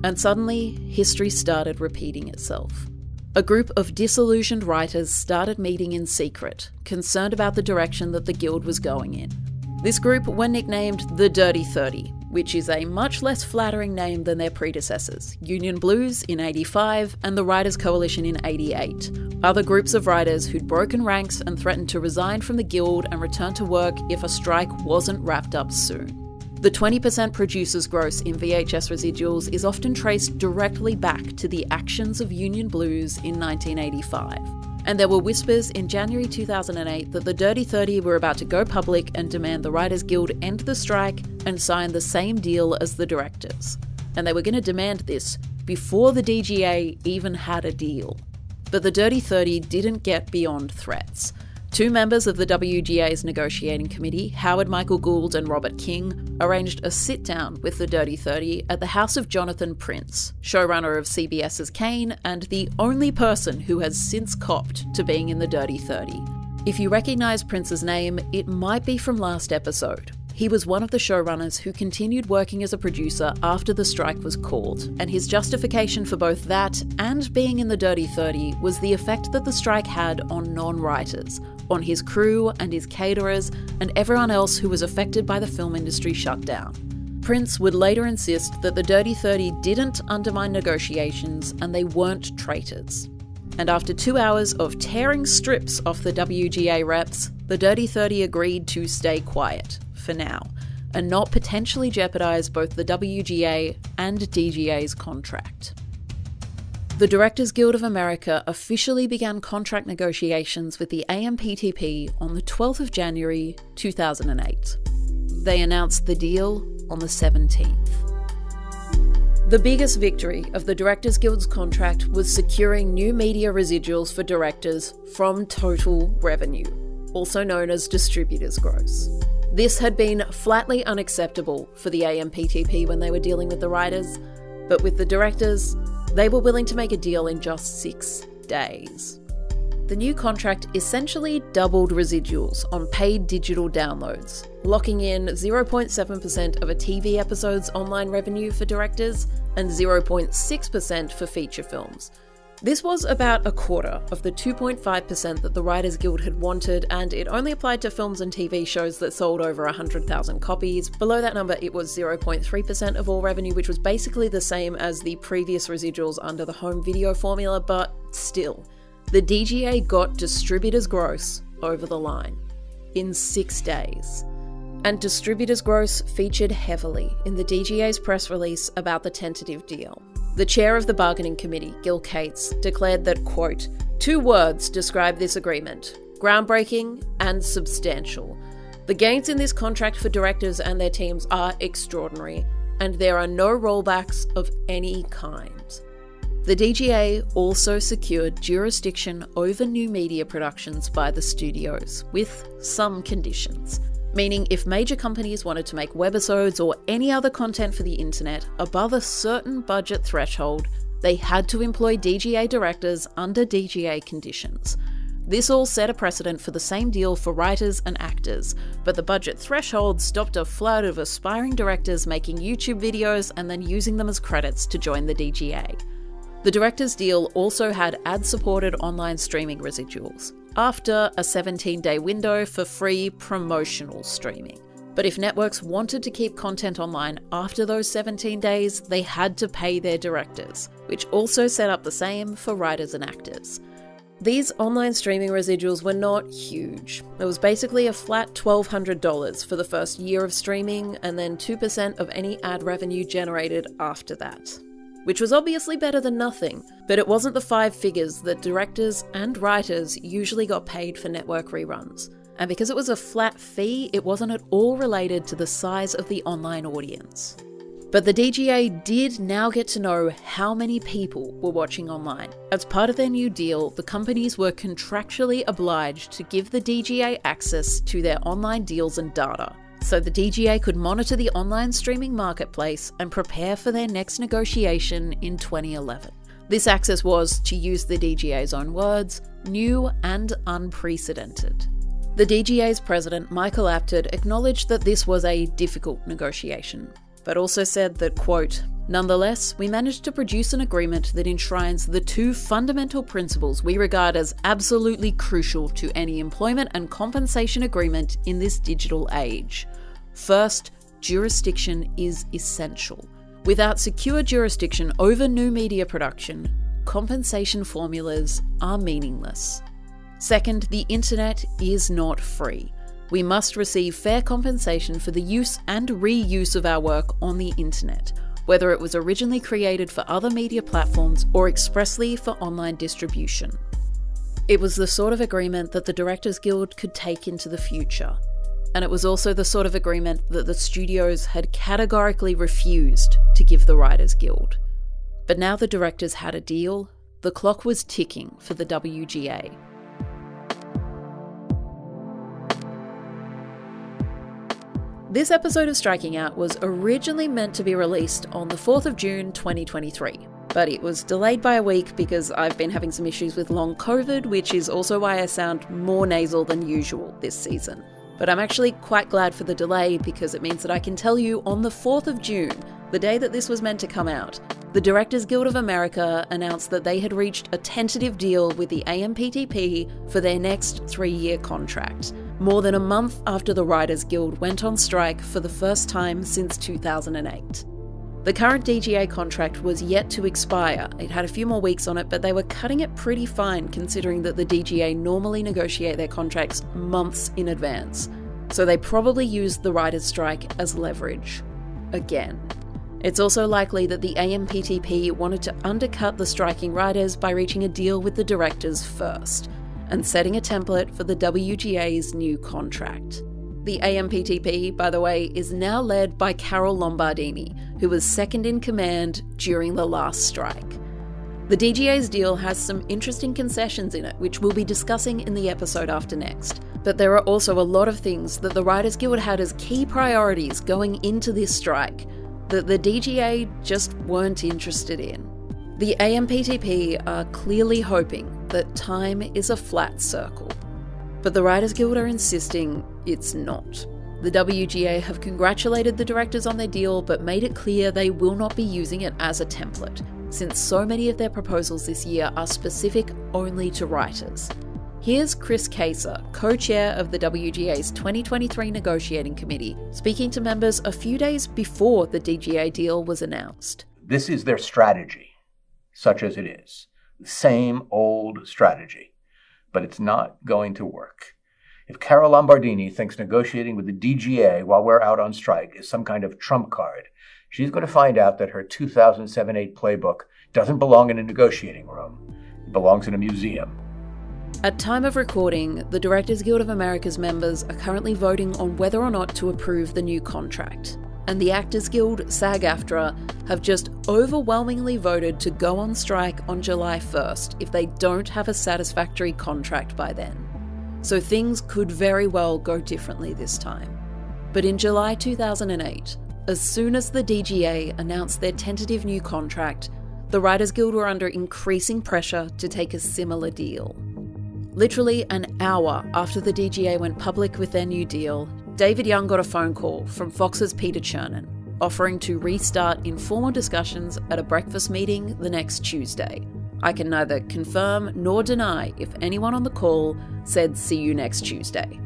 And suddenly, history started repeating itself. A group of disillusioned writers started meeting in secret, concerned about the direction that the Guild was going in. This group were nicknamed the Dirty 30, which is a much less flattering name than their predecessors Union Blues in 85 and the Writers' Coalition in 88. Other groups of writers who'd broken ranks and threatened to resign from the Guild and return to work if a strike wasn't wrapped up soon. The 20% producers' gross in VHS residuals is often traced directly back to the actions of Union Blues in 1985 and there were whispers in January 2008 that the Dirty 30 were about to go public and demand the Writers Guild end the strike and sign the same deal as the directors. And they were going to demand this before the DGA even had a deal. But the Dirty 30 didn't get beyond threats. Two members of the WGA's negotiating committee, Howard Michael Gould and Robert King, arranged a sit down with the Dirty 30 at the house of Jonathan Prince, showrunner of CBS's Cane and the only person who has since copped to being in the Dirty 30. If you recognise Prince's name, it might be from last episode. He was one of the showrunners who continued working as a producer after the strike was called, and his justification for both that and being in the Dirty 30 was the effect that the strike had on non writers, on his crew and his caterers and everyone else who was affected by the film industry shutdown. Prince would later insist that the Dirty 30 didn't undermine negotiations and they weren't traitors. And after two hours of tearing strips off the WGA reps, the Dirty 30 agreed to stay quiet, for now, and not potentially jeopardise both the WGA and DGA's contract. The Directors Guild of America officially began contract negotiations with the AMPTP on the 12th of January 2008. They announced the deal on the 17th. The biggest victory of the Directors Guild's contract was securing new media residuals for directors from total revenue, also known as distributors' gross. This had been flatly unacceptable for the AMPTP when they were dealing with the writers, but with the directors, they were willing to make a deal in just six days. The new contract essentially doubled residuals on paid digital downloads, locking in 0.7% of a TV episode's online revenue for directors and 0.6% for feature films, this was about a quarter of the 2.5% that the Writers Guild had wanted, and it only applied to films and TV shows that sold over 100,000 copies. Below that number, it was 0.3% of all revenue, which was basically the same as the previous residuals under the home video formula, but still. The DGA got distributors' gross over the line in six days. And distributors' gross featured heavily in the DGA's press release about the tentative deal. The chair of the bargaining committee, Gil Cates, declared that, quote, two words describe this agreement groundbreaking and substantial. The gains in this contract for directors and their teams are extraordinary, and there are no rollbacks of any kind. The DGA also secured jurisdiction over new media productions by the studios, with some conditions meaning if major companies wanted to make webisodes or any other content for the internet above a certain budget threshold, they had to employ DGA directors under DGA conditions. This all set a precedent for the same deal for writers and actors, but the budget threshold stopped a flood of aspiring directors making YouTube videos and then using them as credits to join the DGA. The director's deal also had ad supported online streaming residuals after a 17 day window for free promotional streaming. But if networks wanted to keep content online after those 17 days, they had to pay their directors, which also set up the same for writers and actors. These online streaming residuals were not huge. It was basically a flat $1,200 for the first year of streaming, and then 2% of any ad revenue generated after that. Which was obviously better than nothing, but it wasn't the five figures that directors and writers usually got paid for network reruns. And because it was a flat fee, it wasn't at all related to the size of the online audience. But the DGA did now get to know how many people were watching online. As part of their new deal, the companies were contractually obliged to give the DGA access to their online deals and data, so the DGA could monitor the online streaming marketplace and prepare for their next negotiation in 2011. This access was, to use the DGA's own words, new and unprecedented. The DGA's president, Michael Apted, acknowledged that this was a difficult negotiation, but also said that, quote, Nonetheless, we managed to produce an agreement that enshrines the two fundamental principles we regard as absolutely crucial to any employment and compensation agreement in this digital age. First, jurisdiction is essential. Without secure jurisdiction over new media production, compensation formulas are meaningless. Second, the internet is not free. We must receive fair compensation for the use and reuse of our work on the internet, whether it was originally created for other media platforms or expressly for online distribution. It was the sort of agreement that the Directors Guild could take into the future, and it was also the sort of agreement that the studios had categorically refused to give the Writers Guild. But now the directors had a deal, the clock was ticking for the WGA. This episode of Striking Out was originally meant to be released on the 4th of June 2023, but it was delayed by a week because I've been having some issues with long COVID, which is also why I sound more nasal than usual this season. But I'm actually quite glad for the delay because it means that I can tell you on the 4th of June, the day that this was meant to come out, the Directors Guild of America announced that they had reached a tentative deal with the AMPTP for their next three year contract more than a month after the Writers Guild went on strike for the first time since 2008. The current DGA contract was yet to expire. It had a few more weeks on it, but they were cutting it pretty fine considering that the DGA normally negotiate their contracts months in advance. So they probably used the writers' strike as leverage. Again. It's also likely that the AMPTP wanted to undercut the striking writers by reaching a deal with the directors first and setting a template for the WGA's new contract. The AMPTP, by the way, is now led by Carol Lombardini, who was second in command during the last strike. The DGA's deal has some interesting concessions in it, which we'll be discussing in the episode after next. But there are also a lot of things that the Writers Guild had as key priorities going into this strike that the DGA just weren't interested in. The AMPTP are clearly hoping that time is a flat circle. But the Writers Guild are insisting it's not. The WGA have congratulated the directors on their deal but made it clear they will not be using it as a template, since so many of their proposals this year are specific only to writers. Here's Chris Keyser, co chair of the WGA's 2023 negotiating committee, speaking to members a few days before the DGA deal was announced. This is their strategy, such as it is the same old strategy, but it's not going to work. If Carol Lombardini thinks negotiating with the DGA while we're out on strike is some kind of trump card, she's going to find out that her 2007 8 playbook doesn't belong in a negotiating room. It belongs in a museum. At time of recording, the Directors Guild of America's members are currently voting on whether or not to approve the new contract and the Actors Guild, SAG AFTRA, have just overwhelmingly voted to go on strike on July 1st if they don't have a satisfactory contract by then. So things could very well go differently this time. But in July 2008, as soon as the DGA announced their tentative new contract, the Writers Guild were under increasing pressure to take a similar deal. Literally an hour after the DGA went public with their new deal, David Young got a phone call from Fox's Peter Chernin offering to restart informal discussions at a breakfast meeting the next Tuesday. I can neither confirm nor deny if anyone on the call said see you next Tuesday.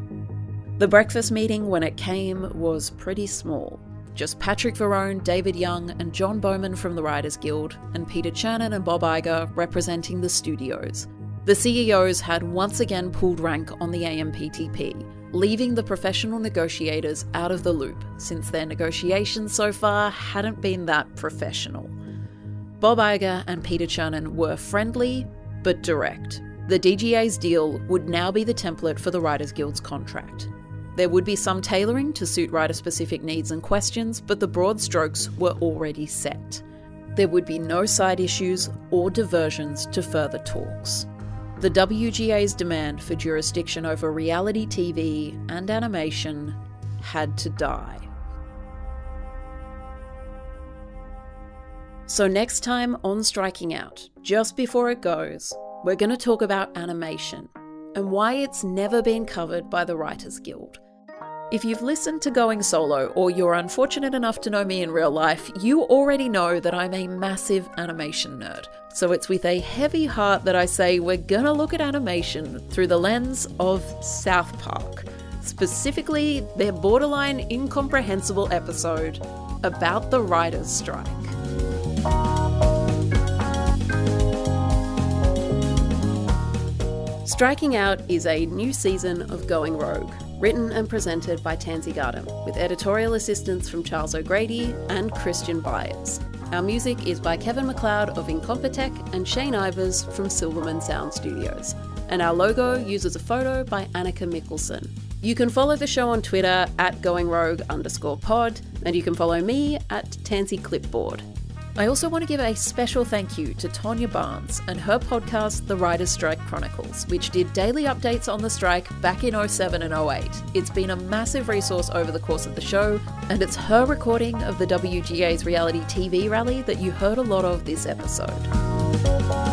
The breakfast meeting, when it came, was pretty small. Just Patrick Verrone, David Young, and John Bowman from the Writers Guild, and Peter Chernin and Bob Iger representing the studios. The CEOs had once again pulled rank on the AMPTP, leaving the professional negotiators out of the loop since their negotiations so far hadn't been that professional. Bob Iger and Peter Chernin were friendly but direct. The DGA's deal would now be the template for the Writers Guild's contract. There would be some tailoring to suit writer specific needs and questions, but the broad strokes were already set. There would be no side issues or diversions to further talks. The WGA's demand for jurisdiction over reality TV and animation had to die. So, next time on Striking Out, just before it goes, we're going to talk about animation and why it's never been covered by the Writers Guild. If you've listened to Going Solo or you're unfortunate enough to know me in real life, you already know that I'm a massive animation nerd. So it's with a heavy heart that I say we're gonna look at animation through the lens of South Park, specifically their borderline incomprehensible episode about the writer's strike. Striking Out is a new season of Going Rogue, written and presented by Tansy Gardam, with editorial assistance from Charles O'Grady and Christian Byers. Our music is by Kevin MacLeod of Incompetech and Shane Ivers from Silverman Sound Studios. And our logo uses a photo by Annika Mickelson. You can follow the show on Twitter at goingrogue underscore pod, and you can follow me at Tansy Clipboard. I also want to give a special thank you to Tonya Barnes and her podcast, The Writers' Strike Chronicles, which did daily updates on the strike back in 07 and 08. It's been a massive resource over the course of the show, and it's her recording of the WGA's reality TV rally that you heard a lot of this episode.